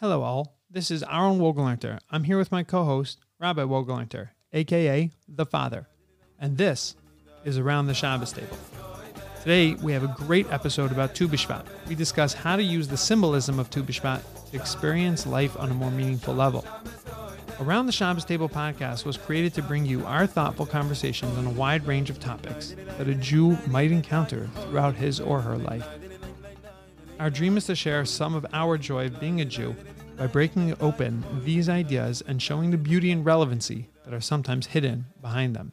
Hello, all. This is Aaron Wogelanter. I'm here with my co host, Rabbi Wogelanter, aka The Father. And this is Around the Shabbos Table. Today, we have a great episode about Tu B'Shvat. We discuss how to use the symbolism of Tu B'Shvat to experience life on a more meaningful level. Around the Shabbos Table podcast was created to bring you our thoughtful conversations on a wide range of topics that a Jew might encounter throughout his or her life. Our dream is to share some of our joy of being a Jew by breaking open these ideas and showing the beauty and relevancy that are sometimes hidden behind them.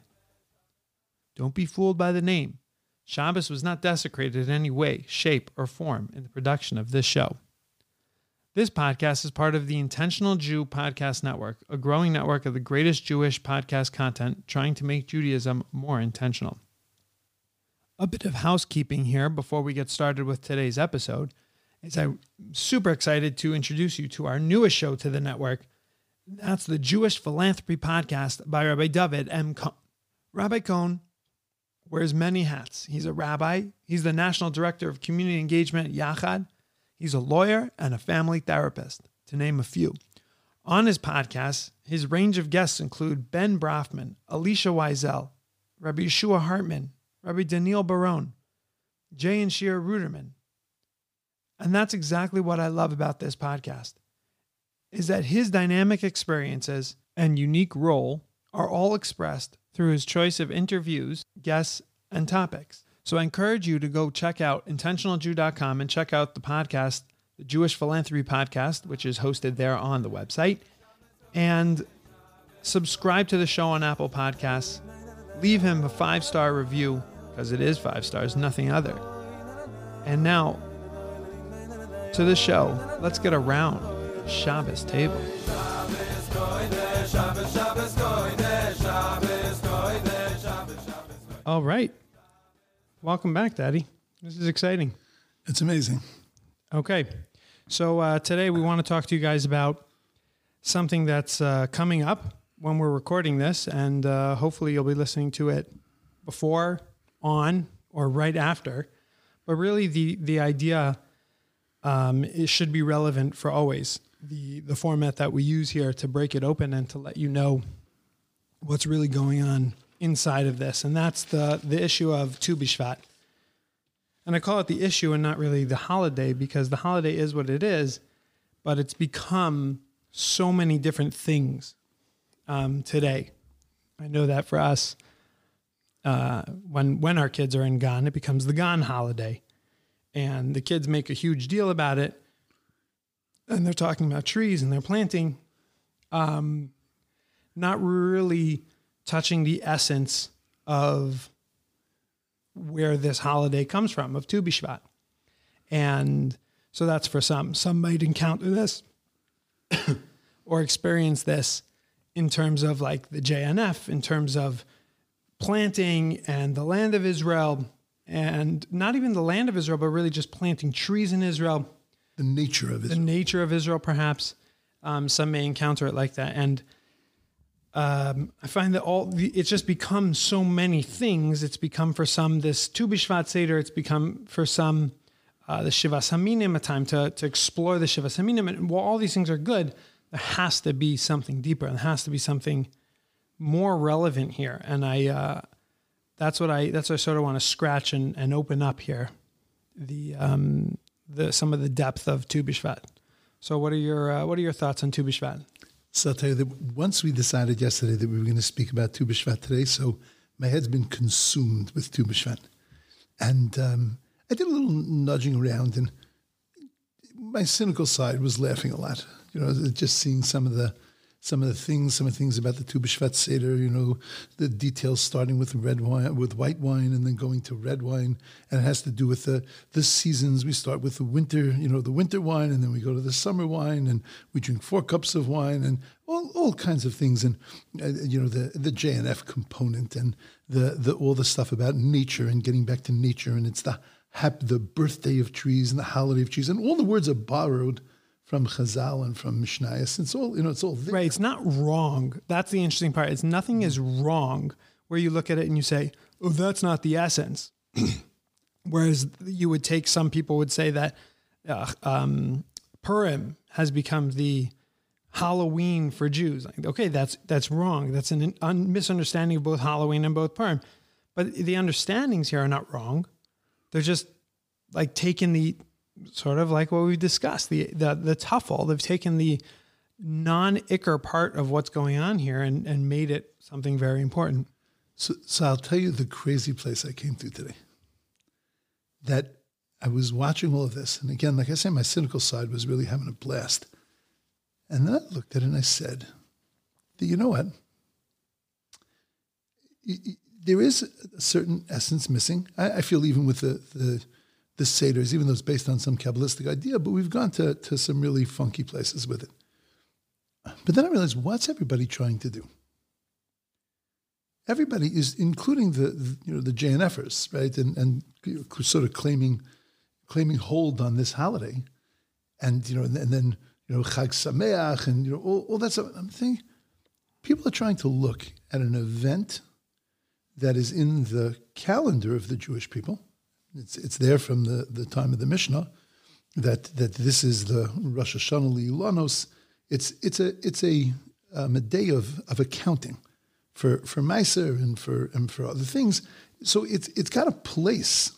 Don't be fooled by the name. Shabbos was not desecrated in any way, shape, or form in the production of this show. This podcast is part of the Intentional Jew Podcast Network, a growing network of the greatest Jewish podcast content trying to make Judaism more intentional. A bit of housekeeping here before we get started with today's episode is I'm super excited to introduce you to our newest show to the network. That's the Jewish Philanthropy Podcast by Rabbi David M. Cohn. Rabbi Cohn wears many hats. He's a rabbi, he's the National Director of Community Engagement at Yachad, he's a lawyer, and a family therapist, to name a few. On his podcast, his range of guests include Ben Brafman, Elisha Wiesel, Rabbi Yeshua Hartman, Rabbi Daniel Barone, Jay and Shira Ruderman. And that's exactly what I love about this podcast is that his dynamic experiences and unique role are all expressed through his choice of interviews, guests, and topics. So I encourage you to go check out intentionaljew.com and check out the podcast, the Jewish Philanthropy Podcast, which is hosted there on the website, and subscribe to the show on Apple Podcasts. Leave him a five star review because it is five stars, nothing other. And now to the show. Let's get around Shabbos table. All right. Welcome back, Daddy. This is exciting. It's amazing. Okay. So uh, today we want to talk to you guys about something that's uh, coming up when we're recording this, and uh, hopefully you'll be listening to it before, on, or right after. But really, the the idea um, it should be relevant for always. The the format that we use here to break it open and to let you know what's really going on inside of this, and that's the the issue of Tu B'Shvat. And I call it the issue and not really the holiday because the holiday is what it is, but it's become so many different things um, today. I know that for us, uh, when when our kids are in Gan, it becomes the Gan holiday, and the kids make a huge deal about it, and they're talking about trees and they're planting, um, not really touching the essence of where this holiday comes from of Tu B'Shvat. And so that's for some. Some might encounter this or experience this in terms of like the JNF, in terms of planting and the land of Israel, and not even the land of Israel, but really just planting trees in Israel. The nature of Israel. The nature of Israel, perhaps. Um, some may encounter it like that. And um, I find that all the, it's just become so many things. It's become for some this Tu B'Shvat Seder. It's become for some uh, the Shivas Haminim, a time to, to explore the Shivas Haminim. And while all these things are good, there has to be something deeper. There has to be something more relevant here. And I, uh, that's what I, that's what I sort of want to scratch and, and open up here. The, um, the, some of the depth of Tu B'Shvat. So what are your, uh, what are your thoughts on Tu B'Shvat? So I'll tell you that once we decided yesterday that we were going to speak about Tu B'Shvat today, so my head's been consumed with Tu B'Shvat. And um, I did a little nudging around, and my cynical side was laughing a lot. You know, just seeing some of the some of the things, some of the things about the Tu Seder, you know, the details starting with red wine, with white wine, and then going to red wine, and it has to do with the the seasons. We start with the winter, you know, the winter wine, and then we go to the summer wine, and we drink four cups of wine, and all, all kinds of things, and uh, you know, the the JNF component, and the the all the stuff about nature and getting back to nature, and it's the the birthday of trees and the holiday of trees, and all the words are borrowed from Chazal and from Mishnayos. It's all you know. It's all there. Right. It's not wrong. That's the interesting part. It's nothing is wrong where you look at it and you say, oh, that's not the essence. Whereas you would take some people would say that uh, um, Purim has become the Halloween for Jews. Like, okay, that's that's wrong. That's an un- misunderstanding of both Halloween and both Purim. But the understandings here are not wrong. They're just like taking the sort of like what we've discussed the the the tuffle. They've taken the non icker part of what's going on here and and made it something very important. So, so I'll tell you the crazy place I came to today. That I was watching all of this, and again, like I say, my cynical side was really having a blast. And then I looked at it and I said, "You know what? There is a certain essence missing. I, I feel even with the the the seders, even though it's based on some kabbalistic idea, but we've gone to to some really funky places with it. But then I realized, what's everybody trying to do? everybody is, including the, the you know the JNFers, right, and and sort of claiming claiming hold on this holiday, and you know, and, and then you know Chag Sameach, and you know all, all that stuff. I'm thinking people are trying to look at an event that is in the calendar of the Jewish people. It's it's there from the, the time of the Mishnah that that this is the Rosh Hashanah Lanos. It's it's a it's a, um, a day of of accounting for for Meiser and for and for other things. So it's it's got a place,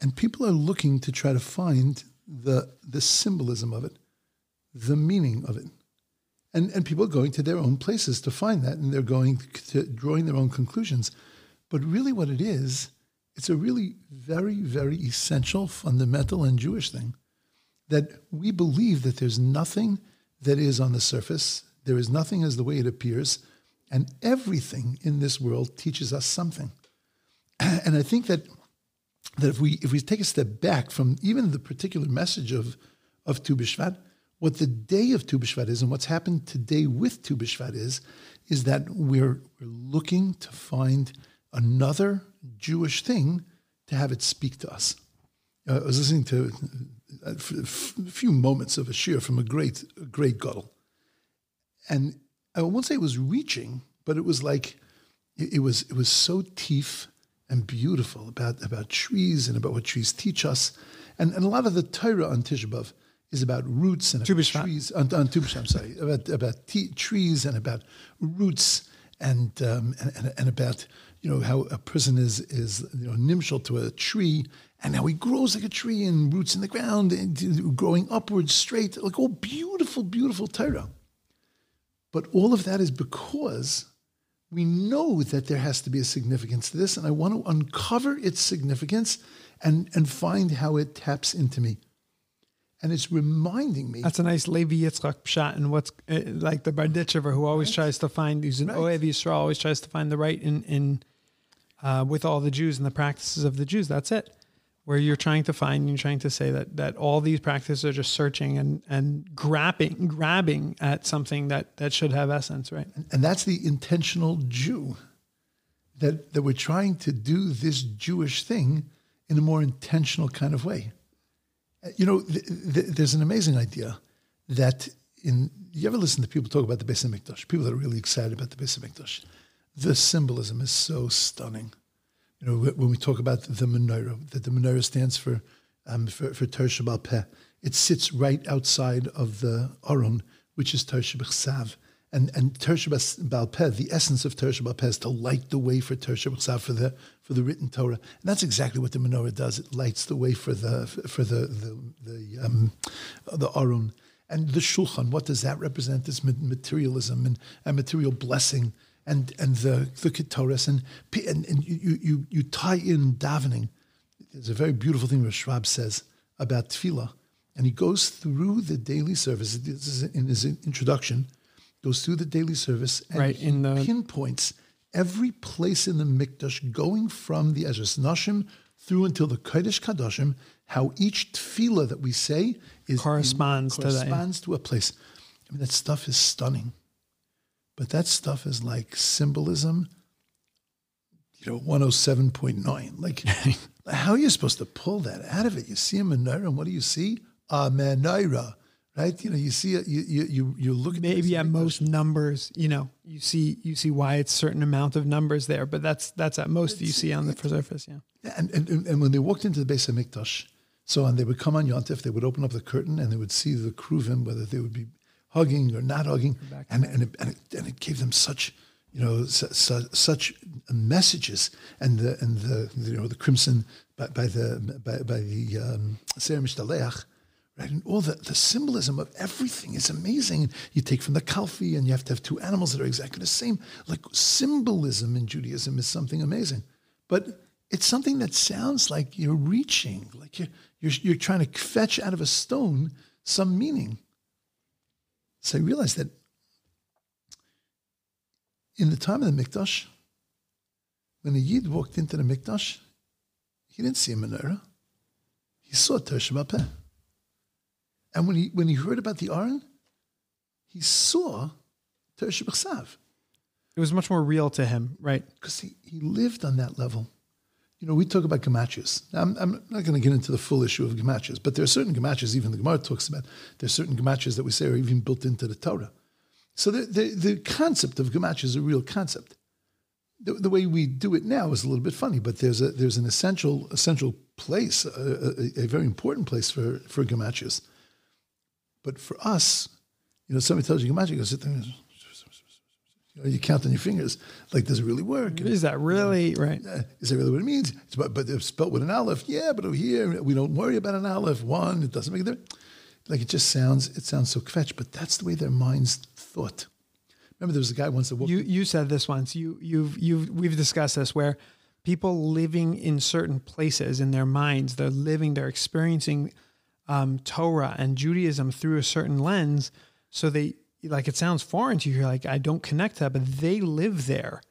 and people are looking to try to find the the symbolism of it, the meaning of it, and and people are going to their own places to find that, and they're going to drawing their own conclusions. But really, what it is, it's a really very very essential, fundamental, and Jewish thing that we believe that there's nothing that is on the surface. There is nothing as the way it appears and everything in this world teaches us something. And I think that that if we if we take a step back from even the particular message of of Tu B'Shvat, what the day of Tu B'Shvat is and what's happened today with Tu B'Shvat is, is that we're, we're looking to find another Jewish thing to have it speak to us. Uh, I was listening to a, few moments of a shir from a great, great Gadol. And I won't say it was reaching, but it was like it, it was it was so teeth and beautiful about about trees and about what trees teach us, and and a lot of the Torah on Tisha B'av is about roots and about trees on, on I'm sorry, about about trees and about roots and, um, and, and and about you know how a person is is you know nimshal to a tree and how he grows like a tree and roots in the ground and growing upwards straight like all beautiful beautiful Torah. But all of that is because we know that there has to be a significance to this, and I want to uncover its significance and, and find how it taps into me. And it's reminding me. That's a nice Levi Yitzchak shot, and what's uh, like the Berditchever who always right. tries to find, who's an right. Ohev Yisrael, always tries to find the right in, in uh, with all the Jews and the practices of the Jews. That's it. Where you're trying to find you're trying to say that that all these practices are just searching and and grabbing grabbing at something that that should have essence right? And, that's the intentional jew that that we're trying to do this jewish thing in a more intentional kind of way. You know th- th- there's an amazing idea that in you ever listen to people talk about the Beis Hamikdash? People that are really excited about the Beis Hamikdash the symbolism is so stunning you know, when we talk about the menorah, that the menorah stands for um, for, for Peh, it sits right outside of the Aron, which is Ter Sav. And and Ter Peh, the essence of Ter Peh is to light the way for Ter Sav for the for the written Torah, and that's exactly what the menorah does. It lights the way for the for the the the, um, the Aron and the Shulchan. What does that represent? This materialism and, and material blessing and and the the Ketores and and, and you, you you tie in davening. There's a very beautiful thing Rav Schwab says about tefillah, and he goes through the daily service. This is in his introduction, goes through the daily service and right, in the... pinpoints every place in the mikdash, going from the Ezras Nashim through until the Kodesh Kadoshim, how each tefillah that we say is corresponds, in, corresponds to, that, to a place. I mean, that stuff is stunning. But that stuff is like symbolism, you know, 107.9. Like, how are you supposed to pull that out of it? You see a menorah, and what do you see? A menorah, right? You know, you see it, you, you, you, you look at Maybe at most numbers, you know, you see, you see why it's certain amount of numbers there, but that's, that's at most it's, you see on the surface. Yeah. And, and, and when they walked into the base of Hamikdash, So and they would come on Yontif, they would open up the curtain and they would see the Kruvim, whether they would be hugging or not hugging, and and it, and, it, and it gave them such you know su- su- such messages and the and the you know the crimson by, by the by, by the um, right? And all the, the symbolism of everything is amazing. You take from the kalpi and you have to have two animals that are exactly the same. Like symbolism in Judaism is something amazing. But it's something that sounds like you're reaching, like you're, you're, you're trying to fetch out of a stone some meaning. So I realized that in the time of the Mikdash, when a Yid walked into the Mikdash, he didn't see a menorah. He saw Tersh Peh. And when he, when he heard about the Aron, he saw Tersh B'chsav It was much more real to him, right? because he, he lived on that level. You know, we talk about gematrias. I'm, I'm not going to get into the full issue of gematrias, but there are certain gematrias, even the Gemara talks about, there are certain gematrias that we say are even built into the Torah. So the, the, the concept of gematrias is a real concept. The, the way we do it now is a little bit funny, but there's a there's an essential essential place, a, a, a very important place for for gematrias. But for us, you know, somebody tells you gematrias, you go sit there. And, you, know, you count on your fingers. Like, does it really work? And- Is that really right? uh, is that really what it means? It's about, but it's spelled with an aleph. Yeah, but over here we don't worry about an aleph. One, it doesn't make a difference. Like it just sounds, it sounds so kvetch, but that's the way their minds thought. Remember, there was a guy once that walked. You you said this once. You you've you've we've discussed this where people living in certain places in their minds, they're living, they're experiencing um, Torah and Judaism through a certain lens. So they like it sounds foreign to you. You're like, I don't connect to that, but they live there.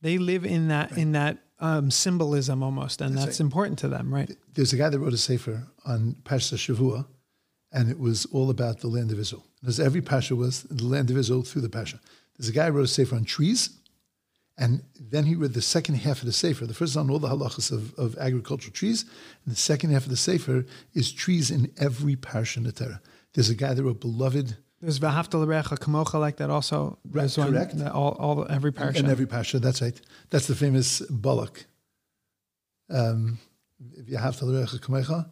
They live in that in that um, symbolism almost, and that's, important to them, right? there's a guy that wrote a sefer on Parsha Shavua, and it was all about the land of Israel. Because every Pasha was the land of Israel through the Pasha. There's a guy who wrote a sefer on trees, and then he read the second half of the sefer. The first is on all the halachas of, of agricultural trees, and the second half of the sefer is trees in every Parsha in the Torah. There's a guy that wrote Beloved There's Vahafta L'Recha Kamocha like that also. There's one correct. that all, all every parish. in every Pasha. That's right. That's the famous Balak. Um, if you have to L'Recha Kamecha,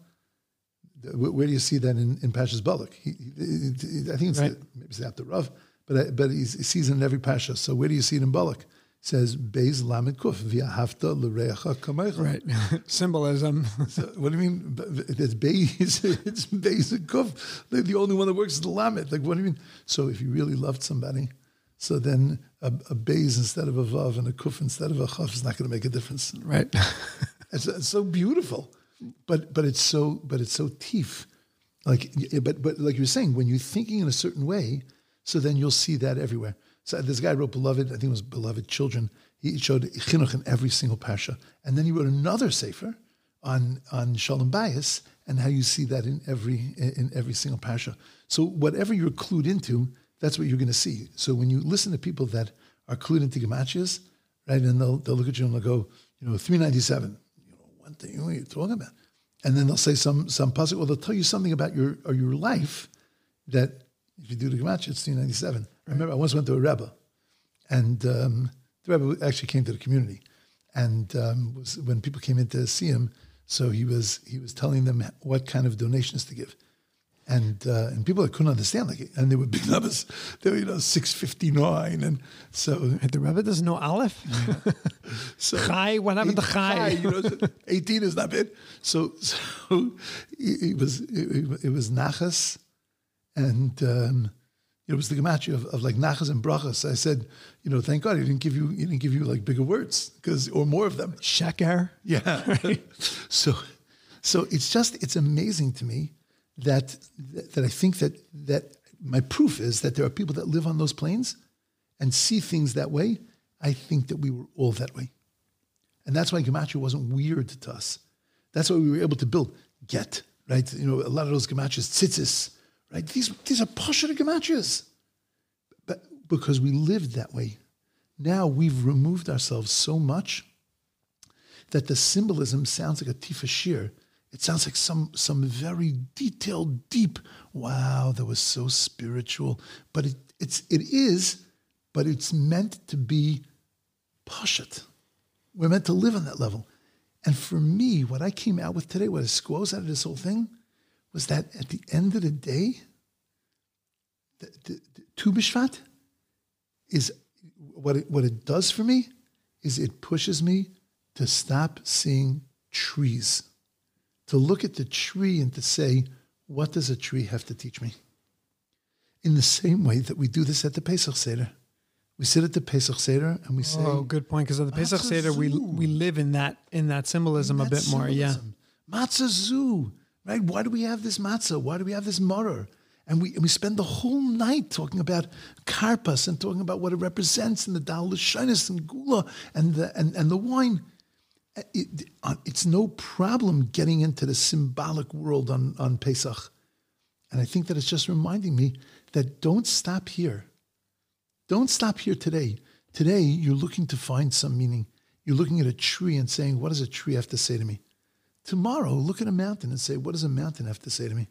where, where do you see that in, in Pasha's Balak? He, he- he- I think it's Right. the, maybe it's after Rav, but I- but he sees it in every Pasha. So where do you see it in Balak? Says Beis Lamed Kuf via Hafta L'Recha Kamecha. right. Symbolism. So what do you mean? It's Beis. It's Beis and Kuf. The, the only one that works is the Lamed. Like what do you mean? So if you really loved somebody, so then a, a Beis instead of a Vav and a Kuf instead of a Chaf is not going to make a difference. right. It's, it's so beautiful, but but it's so but it's so teeth. Like but but like you were saying, when you're thinking in a certain way, so then you'll see that everywhere. So this guy wrote beloved, I think it was beloved children. He showed chinuch in every single parsha, and then he wrote another sefer on on shalom bayis and how you see that in every in every single parsha. So whatever you're clued into, that's what you're going to see. So when you listen to people that are clued into gematrias, right, and they'll they'll look at you and they'll go, you know, three ninety seven. You know, what the what are you talking about? And then they'll say some some puzzle, or they'll tell you something about your or your life that if you do the gemach, it's three ninety seven. I remember I once went to a rebbe, and um, the rebbe actually came to the community, and um, was when people came in to see him. So he was he was telling them what kind of donations to give, and uh, and people that couldn't understand like and they were big numbers. They were you know six fifty nine, and so the Rebbe doesn't know Aleph. so Chai, what happened to Chai? you know, 18 is not bad. So, so it, it was it, it was nachas, and um, it was the gematria of, of like nachas and brachas. I said, you know, thank God he didn't give you he didn't give you like bigger words because or more of them. Sheker. Yeah. so, so it's just it's amazing to me that that I think that that my proof is that there are people that live on those planes and see things that way. I think that we were all that way, and that's why gematria wasn't weird to us. That's why we were able to build get right. You know, a lot of those gematrias, tzitzis, right? These these are pasha gematrias, but because we lived that way. Now we've removed ourselves so much that the symbolism sounds like a tifa shir. It sounds like some some very detailed, deep. Wow, that was so spiritual. But it, it's it is, but it's meant to be pashat. We're meant to live on that level, And for me, what I came out with today, what I squoze out of this whole thing, was that at the end of the day, the, the, the Tu B'Shvat is what it, what it does for me is it pushes me to stop seeing trees, to look at the tree and to say, what does a tree have to teach me? In the same way that we do this at the Pesach Seder. We sit at the Pesach Seder and we say, Oh, good point. Because at the Pesach Seder, we we live in that in that symbolism a that bit more. Yeah. symbolism. Matzah zoo, right? Why do we have this matzah? Why do we have this maror? And we, and we spend the whole night talking about karpas and talking about what it represents and the dal l'shainis and gula and the, and, and the wine. It, uh, it's no problem getting into the symbolic world on, on Pesach. And I think that it's just reminding me that don't stop here. Don't stop here today. Today, you're looking to find some meaning. You're looking at a tree and saying, What does a tree have to say to me? Tomorrow, look at a mountain and say, What does a mountain have to say to me?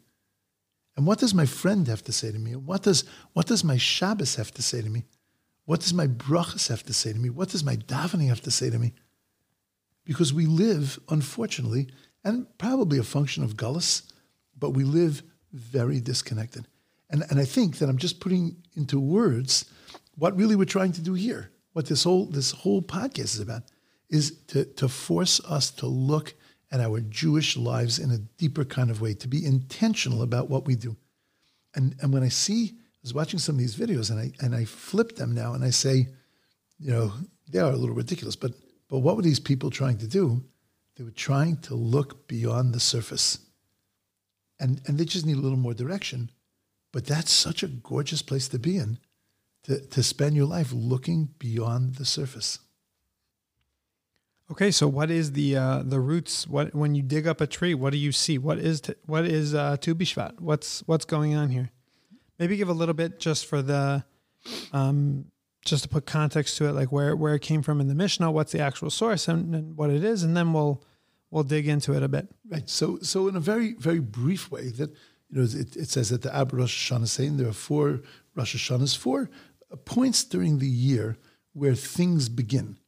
And what does my friend have to say to me? What does, what does my Shabbos have to say to me? What does my brachas have to say to me? What does my davening have to say to me? Because we live, unfortunately, and probably a function of gullus, but we live very disconnected. And, and I think that I'm just putting into words what really we're trying to do here, what this whole this whole podcast is about, is to, to force us to look at our Jewish lives in a deeper kind of way, to be intentional about what we do. And and when I see, I was watching some of these videos and I and I flip them now and I say, you know, they are a little ridiculous, but but what were these people trying to do? They were trying to look beyond the surface. And and they just need a little more direction. But that's such a gorgeous place to be in, to, to spend your life looking beyond the surface. Okay, so what is the uh, the roots? What when you dig up a tree, what do you see? What is t- what is uh, Tu B'Shvat? What's what's going on here? Maybe give a little bit just for the, um, just to put context to it, like where where it came from in the Mishnah, what's the actual source, and, and what it is, and then we'll we'll dig into it a bit. Right. So so in a very very brief way, that you know it, it says that the Ab Rosh Hashanah saying there are four Rosh Hashanahs, four points during the year where things begin.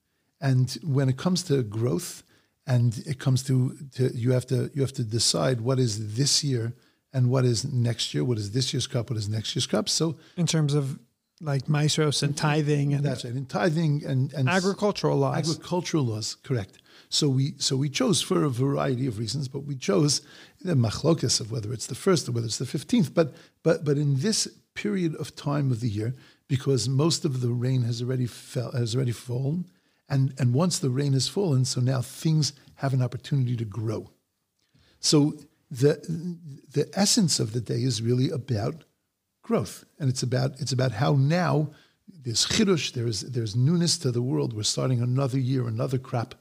And when it comes to growth, and it comes to, to you have to you have to decide what is this year and what is next year. What is this year's crop? What is next year's crop? So In terms of like maasros and tithing and that's right. In tithing and and agricultural laws. agricultural laws, correct. So we so we chose for a variety of reasons, but we chose the machlokas of whether it's the first or whether it's the fifteenth. But but but in this period of time of the year, because most of the rain has already fell has already fallen, and and once the rain has fallen, so now things have an opportunity to grow. So the the essence of the day is really about growth, and it's about it's about how now there's chidush, there's there's newness to the world. We're starting another year, another crop.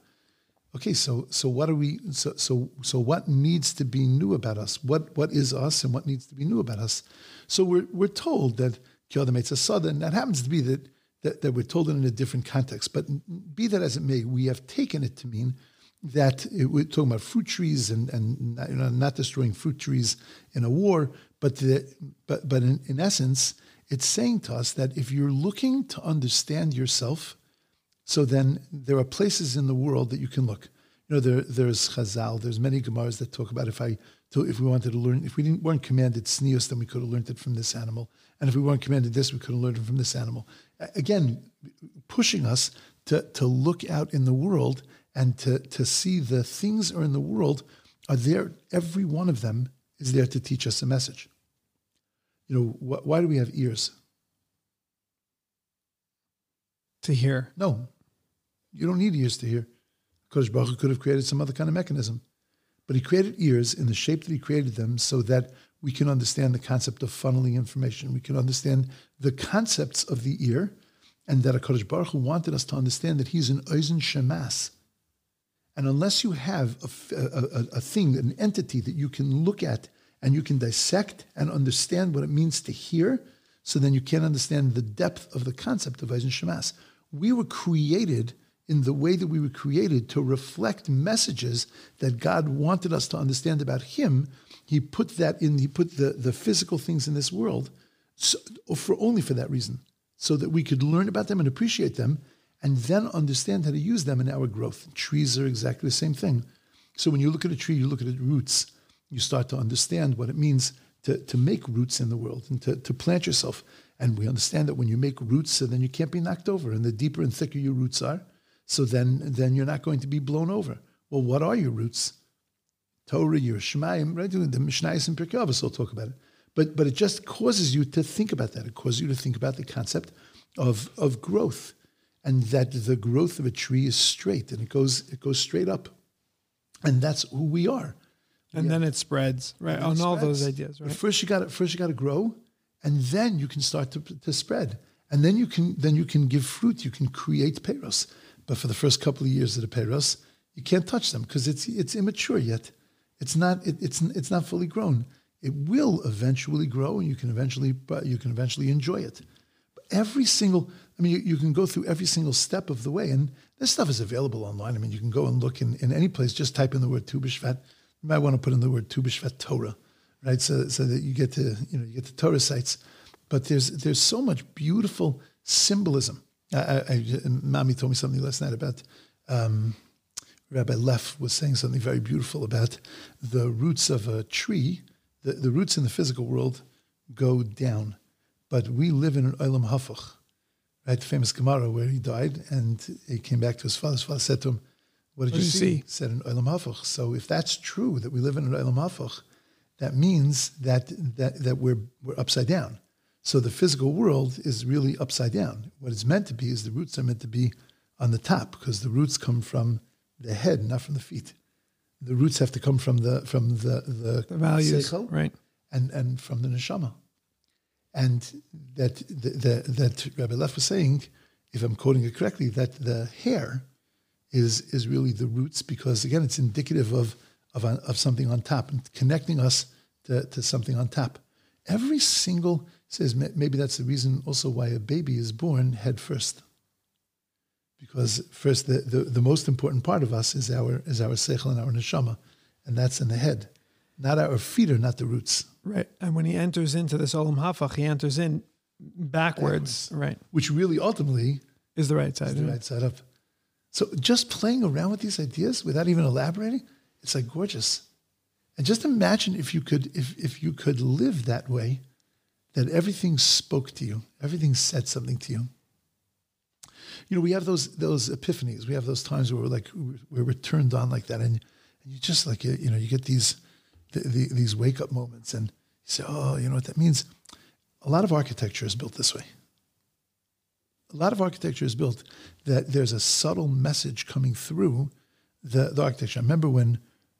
Okay, so so what are we? So so so what needs to be new about us? What what is us, and what needs to be new about us? So we're we're told that Kiyodam Sada, and that happens to be that, that that we're told it in a different context. But be that as it may, we have taken it to mean that it, we're talking about fruit trees and and you know, not destroying fruit trees in a war, but the, but but in, in essence, it's saying to us that if you're looking to understand yourself, so then there are places in the world that you can look. You know, there there's Chazal, there's many Gemaras that talk about if I to, if we wanted to learn, if we didn't weren't commanded tznius, then we could have learned it from this animal, and if we weren't commanded this, we could have learned it from this animal. Again, pushing us to to look out in the world and to to see the things are in the world are there. Every one of them is there to teach us a message. You know, wh- why do we have ears? to hear. No, you don't need ears to hear. Kodesh Baruch Hu could have created some other kind of mechanism, but he created ears in the shape that he created them so that we can understand the concept of funneling information. We can understand the concepts of the ear, and that a Kodesh Baruch Hu wanted us to understand that he's an Oizen Shemas. And unless you have a, a, a, a thing, an entity that you can look at and you can dissect and understand what it means to hear, so then you can't understand the depth of the concept of Eisen Shemas. We were created in the way that we were created to reflect messages that God wanted us to understand about Him. He put that in, He put the, the physical things in this world so, for only for that reason, so that we could learn about them and appreciate them. and then understand how to use them in our growth. Trees are exactly the same thing. So when you look at a tree, you look at its roots, you start to understand what it means to, to make roots in the world and to, to plant yourself. And we understand that when you make roots, then you can't be knocked over. And the deeper and thicker your roots are, so then, then you're not going to be blown over. Well, what are your roots? Torah, your Shemayim, right? The Mishnayos and Pirkei Avos will talk about it. But, but it just causes you to think about that. It causes you to think about the concept of, of growth and that the growth of a tree is straight and it goes, it goes straight up. And that's who we are. And then it spreads, right? On all those ideas, right? But first you got to first you got to grow, and then you can start to, to spread, and then you can then you can give fruit. You can create peros. But for the first couple of years of the peros, you can't touch them because it's it's immature yet. It's not it, it's it's not fully grown. It will eventually grow, and you can eventually you can eventually enjoy it. But every single I mean, you, you can go through every single step of the way, and this stuff is available online. I mean, you can go and look in, in any place. Just type in the word Tu B'Shvat. You might want to put in the word Tu B'Shvat Torah, right? So, so that you get to you know you get to Torah sites. But there's there's so much beautiful symbolism. I, I, Mommy told me something last night about um, Rabbi Leff was saying something very beautiful about the roots of a tree. The, the roots in the physical world go down, but we live in an olam hafach, right? The famous Gemara where he died and he came back to his father. His father said to him, "What did What you did you see?" see? He said an olam hafach. So if that's true that we live in an olam hafach, that means that that that we're we're upside down. So the physical world is really upside down. What it's meant to be is the roots are meant to be on the top because the roots come from the head, not from the feet. The roots have to come from the from the the, The values, seichel right? and and from the neshama. And that the, the, that Rabbi Leff was saying, if I'm quoting it correctly, that the hair is is really the roots because again it's indicative of of, of something on top and connecting us to, to something on top. Every single says maybe that's the reason also why a baby is born head first. Because first the, the, the most important part of us is our is our seichel and our neshama, and that's in the head. Not our feet are not the roots. Right. And when he enters into this Olam Hafach, he enters in backwards, right? which really ultimately Is the right side. is the yeah. right side up. So just playing around with these ideas without even elaborating, it's like gorgeous. And just imagine if you could if if you could live that way, that everything spoke to you, everything said something to you. You know, we have those those epiphanies. We have those times where we're like where we're turned on like that, and, and you just like you know you get these the, the, these wake up moments, and you say, oh, you know what that means. A lot of architecture is built this way a lot of architecture is built that there's a subtle message coming through the, the architecture. I remember when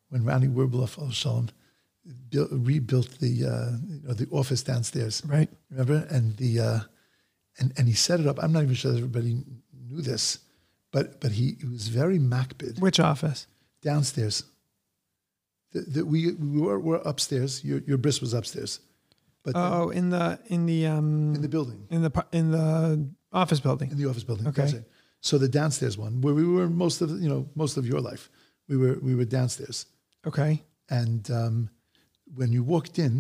when Ronnie Werbeloff al Shalom built, rebuilt the uh, you know, the office downstairs. Right. Remember? And the uh, and and he set it up. I'm not even sure that everybody knew this, but but he, he was very makbid Which office? downstairs. The, the, we we were, were upstairs. Your your bris was upstairs, but then Oh, in the in the um in the building. in the in the office building. in the office building. Okay. So the downstairs one, where we were most of you know most of your life, we were we were downstairs, Okay. and um, when you walked in,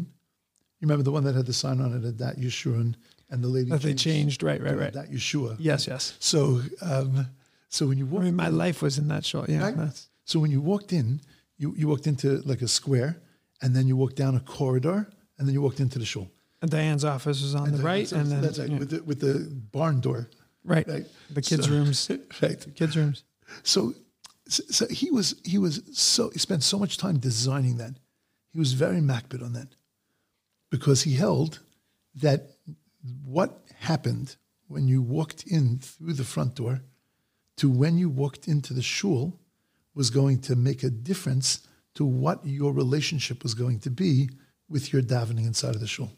you remember the one that had the sign on it at that Yeshua, and the lady That they changed. Right. Right. Right. that Yeshua. Yes. Yes. So um, so when you I walked, mean, my life was in that shot. Yeah. Right. So when you walked in, you you walked into like a square, and then you walked down a corridor, and then you walked into the shul. and Diane's office was on the right, and then that's right, yeah. with the with the barn door, right. right? The kids' So- rooms. right. The Kids' rooms. So, so so he was he was so he spent so much time designing that. He was very makbid on that because he held that what happened when you walked in through the front door to when you walked into the shul was going to make a difference to what your relationship was going to be with your davening inside of the shul.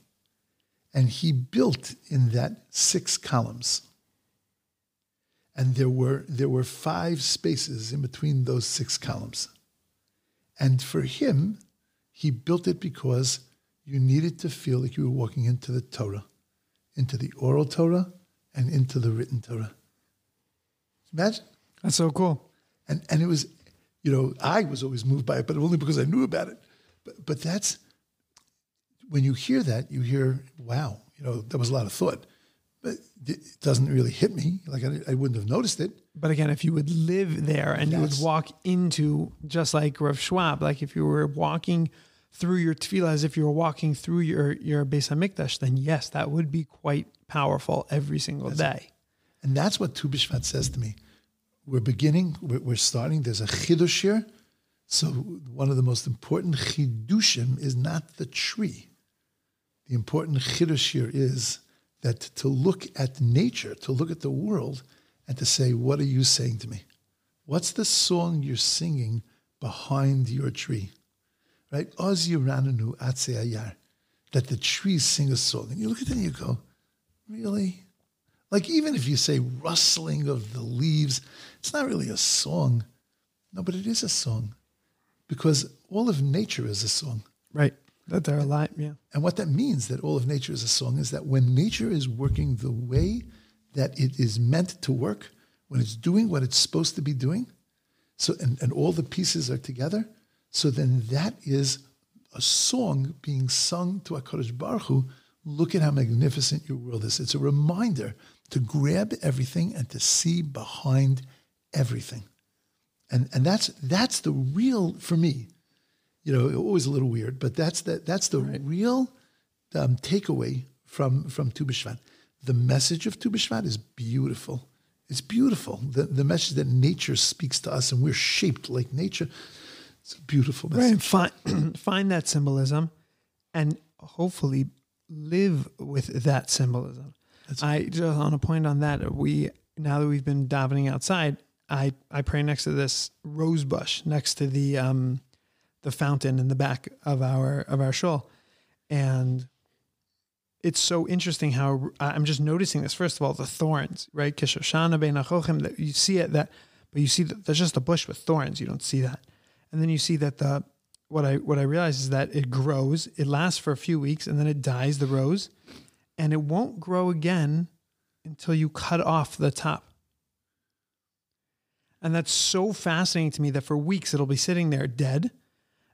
And he built in that six columns and there were there were five spaces in between those six columns. And for him, he built it because you needed to feel like you were walking into the Torah, into the oral Torah and into the written Torah. Imagine. That's so cool. And and it was, you know, I was always moved by it, but only because I knew about it. But but that's when you hear that, you hear, wow, you know, that was a lot of thought. But it doesn't really hit me. Like I, I wouldn't have noticed it. But again, if you would live there and you would walk into, just like Rav Schwab, like if you were walking through your tefillah as if you were walking through your, your Beis HaMikdash, then yes, that would be quite powerful every single day. And that's what Tu B'Shvat says to me. We're beginning, we're, we're starting. There's a chidush here. So one of the most important chidushim is not the tree. The important chidush here is that to look at nature, to look at the world, and to say, what are you saying to me? What's the song you're singing behind your tree? Right? Oz Yirananu Atze Ayar. That the trees sing a song. And you look at it and you go, really? Like even if you say rustling of the leaves, it's not really a song. No, but it is a song. Because all of nature is a song. Right. That they're alive. Yeah. And what that means that all of nature is a song is that when nature is working the way that it is meant to work, when it's doing what it's supposed to be doing, so and, and all the pieces are together, so then that is a song being sung to HaKadosh Baruch Hu. Look at how magnificent your world is. It's a reminder to grab everything and to see behind everything. And and that's that's the real for me you know, always a little weird, but that's the, that's the real um, takeaway from, from Tu B'Shvat. The message of Tu B'Shvat is beautiful. It's beautiful. The, the message that nature speaks to us and we're shaped like nature. It's a beautiful message. Right. Find, find that symbolism and hopefully live with that symbolism. I just on a point on that, we now that we've been davening outside, I, I pray next to this rose bush next to the um the fountain in the back of our of our shul. And it's so interesting how I'm just noticing this. First of all, the thorns, right? Kishoshana bein achochim, that you see it that, but you see that there's just a bush with thorns. You don't see that, and then you see that the what I what I realize is that it grows. It lasts for a few weeks, and then it dies. The rose, and it won't grow again until you cut off the top. And that's so fascinating to me that for weeks it'll be sitting there dead,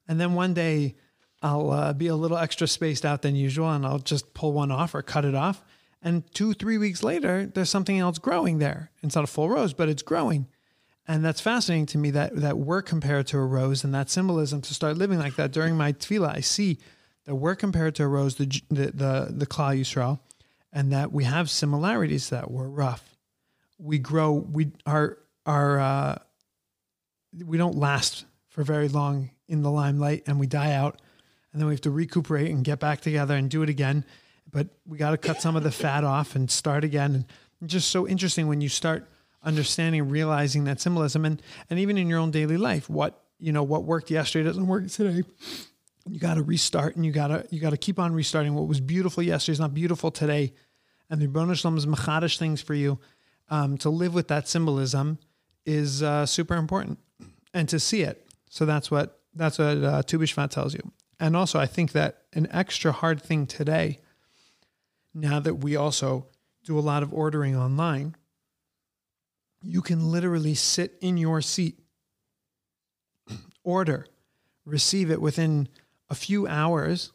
and then one day I'll uh, be a little extra spaced out than usual and I'll just pull one off or cut it off. And two, three weeks later, there's something else growing there. It's not a full rose, but it's growing. And that's fascinating to me that, that we're compared to a rose and that symbolism to start living like that during my tefillah. I see that we're compared to a rose, the, the, the, the Yisrael, and that we have similarities that we're rough. We grow, we are, are, uh, we don't last for very long in the limelight and we die out and then we have to recuperate and get back together and do it again. But we got to cut some of the fat off and start again. And just so interesting when you start understanding, realizing that symbolism, and and even in your own daily life, what you know, what worked yesterday doesn't work today. You got to restart, and you got to you got to keep on restarting. What was beautiful yesterday is not beautiful today, and the Rebbeinu is machadish things for you. Um, to live with that symbolism is uh, super important, and to see it. So that's what that's what uh, Tu B'Shvat tells you. And also, I think that an extra hard thing today, now that we also do a lot of ordering online, you can literally sit in your seat, order, receive it within a few hours,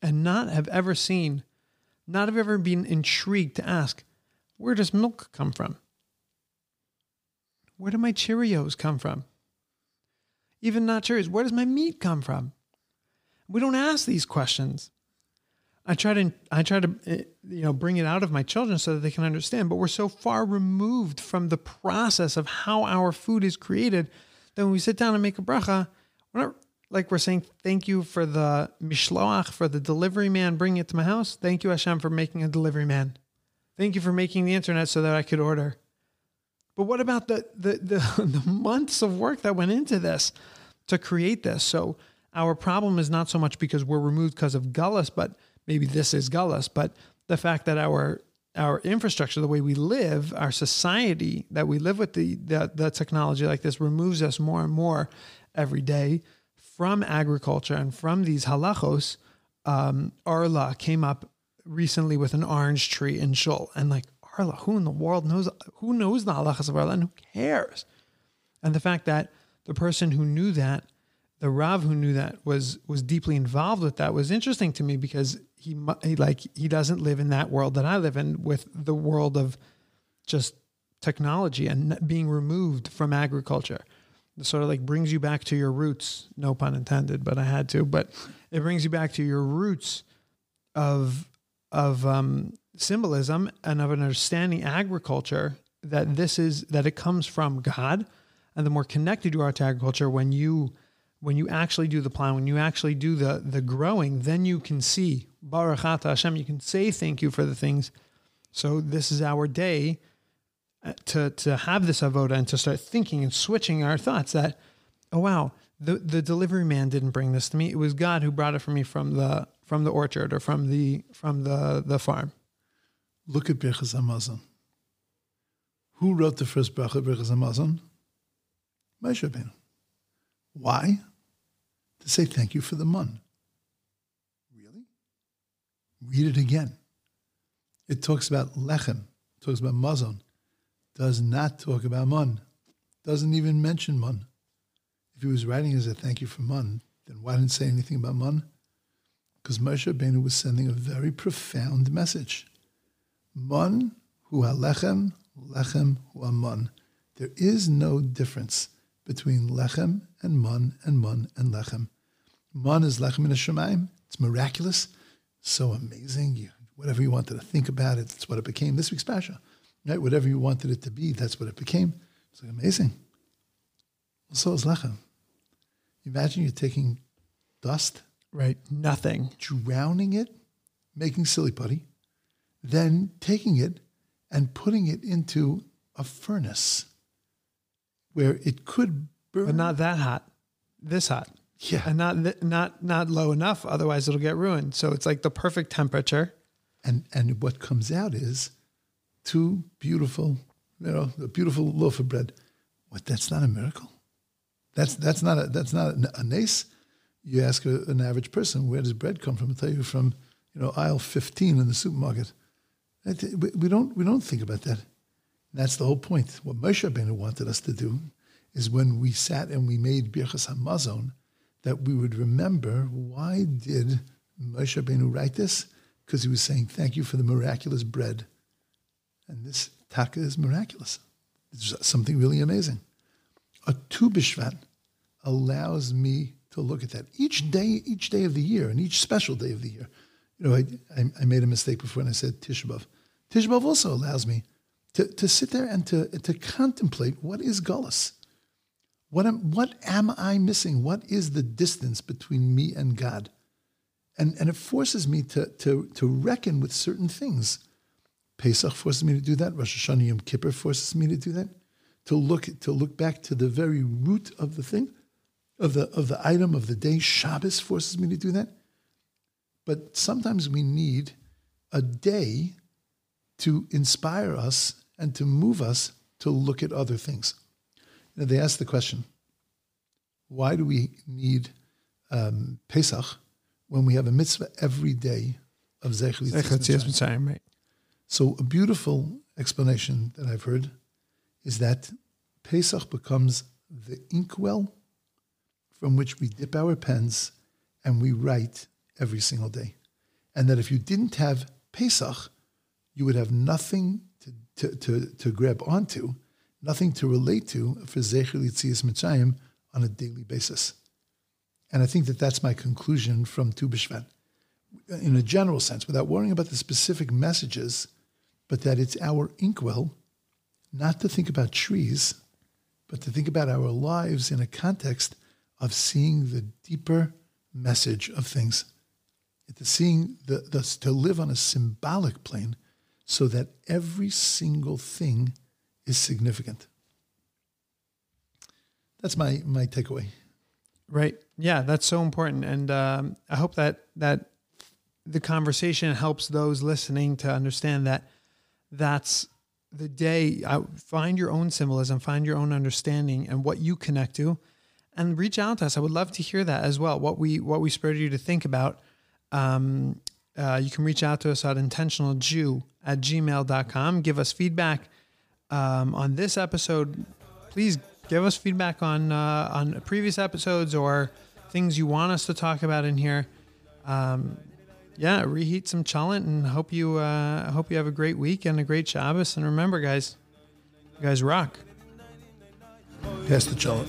and not have ever seen, not have ever been intrigued to ask, where does milk come from? Where do my Cheerios come from? Even not sure is where does my meat come from? We don't ask these questions. I try to I try to eh, you know bring it out of my children so that they can understand, but we're so far removed from the process of how our food is created that when we sit down and make a bracha, we're not like we're saying thank you for the mishloach for the delivery man bringing it to my house. Thank you Hashem for making a delivery man. Thank you for making the internet so that I could order. But what about the the the, the months of work that went into this to create this? So our problem is not so much because we're removed because of gullus, but maybe this is gullus, but the fact that our our infrastructure, the way we live, our society that we live with the, the the technology like this removes us more and more every day from agriculture and from these halachos. Um, Arla came up recently with an orange tree in Shul, and like Who in the world knows who knows the halachas of Arla, and who cares? And the fact that the person who knew that the Rav who knew that was was deeply involved with that was interesting to me because he, he like he doesn't live in that world that I live in with the world of just technology and being removed from agriculture. Sort of like brings you back to your roots. No pun intended, but I had to. But it brings you back to your roots of of um, symbolism and of an understanding agriculture that this is that it comes from God, and the more connected you are to agriculture when you when you actually do the plan, when you actually do the the growing, then you can see Baruch Ata Hashem. You can say thank you for the things. So this is our day uh, to to have this avoda and to start thinking and switching our thoughts that oh wow the the delivery man didn't bring this to me it was God who brought it for me from the from the orchard or from the from the the farm Look at Birchas Hamazon. Who wrote the first bracha Birchas Hamazon? Moshe Rabbeinu. Why? To say thank you for the mun. Really? Read it again. It talks about lechem, talks about mazon, does not talk about mun, doesn't even mention mun. If he was writing as a thank you for mun, then why didn't say anything about mun? Because Moshe Rabbeinu was sending a very profound message. Mun hu halechem, lechem hu amun. There is no difference between lechem and mun and mun and lechem. Mun is lechem in Shemayim. It's miraculous, so amazing. You, whatever you wanted to think about it, that's what it became. This week's Parsha, right? Whatever you wanted it to be, that's what it became. It's like amazing. Well, so is lechem. Imagine you're taking dust, right nothing drowning it, making silly putty, then taking it and putting it into a furnace where it could burn. but not that hot this hot Yeah. and not th- not not low enough otherwise it'll get ruined so it's like the perfect temperature and and what comes out is two beautiful, you know, a beautiful loaf of bread. What? That's not a miracle. That's that's not a that's not a, a nace. You ask a, an average person, where does bread come from? I'll tell you from, you know, aisle fifteen in the supermarket. We don't we don't think about that. That's the whole point. What Moshe Rabbeinu wanted us to do is when we sat and we made Birchas Hamazon, that we would remember why did Moshe Rabbeinu write this? Because he was saying, thank you for the miraculous bread. And this taka is miraculous. It's something really amazing. A Tu B'Shvat allows me to look at that each day, each day of the year, and each special day of the year. You know, I, I, made a mistake before and I said Tisha B'Av. Tisha B'Av also allows me to, to sit there and to, to contemplate what is Gullus. What am, what am I missing? What is the distance between me and God? And, and it forces me to, to, to reckon with certain things. Pesach forces me to do that. Rosh Hashanah Yom Kippur forces me to do that. To look to look back to the very root of the thing, of the of the item of the day. Shabbos forces me to do that. But sometimes we need a day to inspire us and to move us to look at other things. You know, they ask the question, why do we need um, Pesach when we have a mitzvah every day of Zecher So a beautiful explanation that I've heard is that Pesach becomes the inkwell from which we dip our pens and we write every single day. And that if you didn't have Pesach, you would have nothing to, to, to, to grab onto, nothing to relate to for Zecher Yitzias Mitzrayim on a daily basis. And I think that that's my conclusion from Tu B'Shvat. In a general sense, without worrying about the specific messages, but that it's our inkwell, not to think about trees, but to think about our lives in a context of seeing the deeper message of things, to seeing the, the to live on a symbolic plane, so that every single thing is significant. That's my my takeaway. Right. Yeah, that's so important, and um, I hope that that the conversation helps those listening to understand that that's the day. I, find your own symbolism, find your own understanding, and what you connect to, and reach out to us. I would love to hear that as well. What we what we spurred you to think about. Um, uh, you can reach out to us at intentionaljew at gmail.com. Give us feedback um, on this episode. Please give us feedback on uh, on previous episodes or things you want us to talk about in here. Um, yeah, reheat some cholent and hope you uh, hope you have a great week and a great Shabbos. And remember, guys, you guys rock. Pass the challah.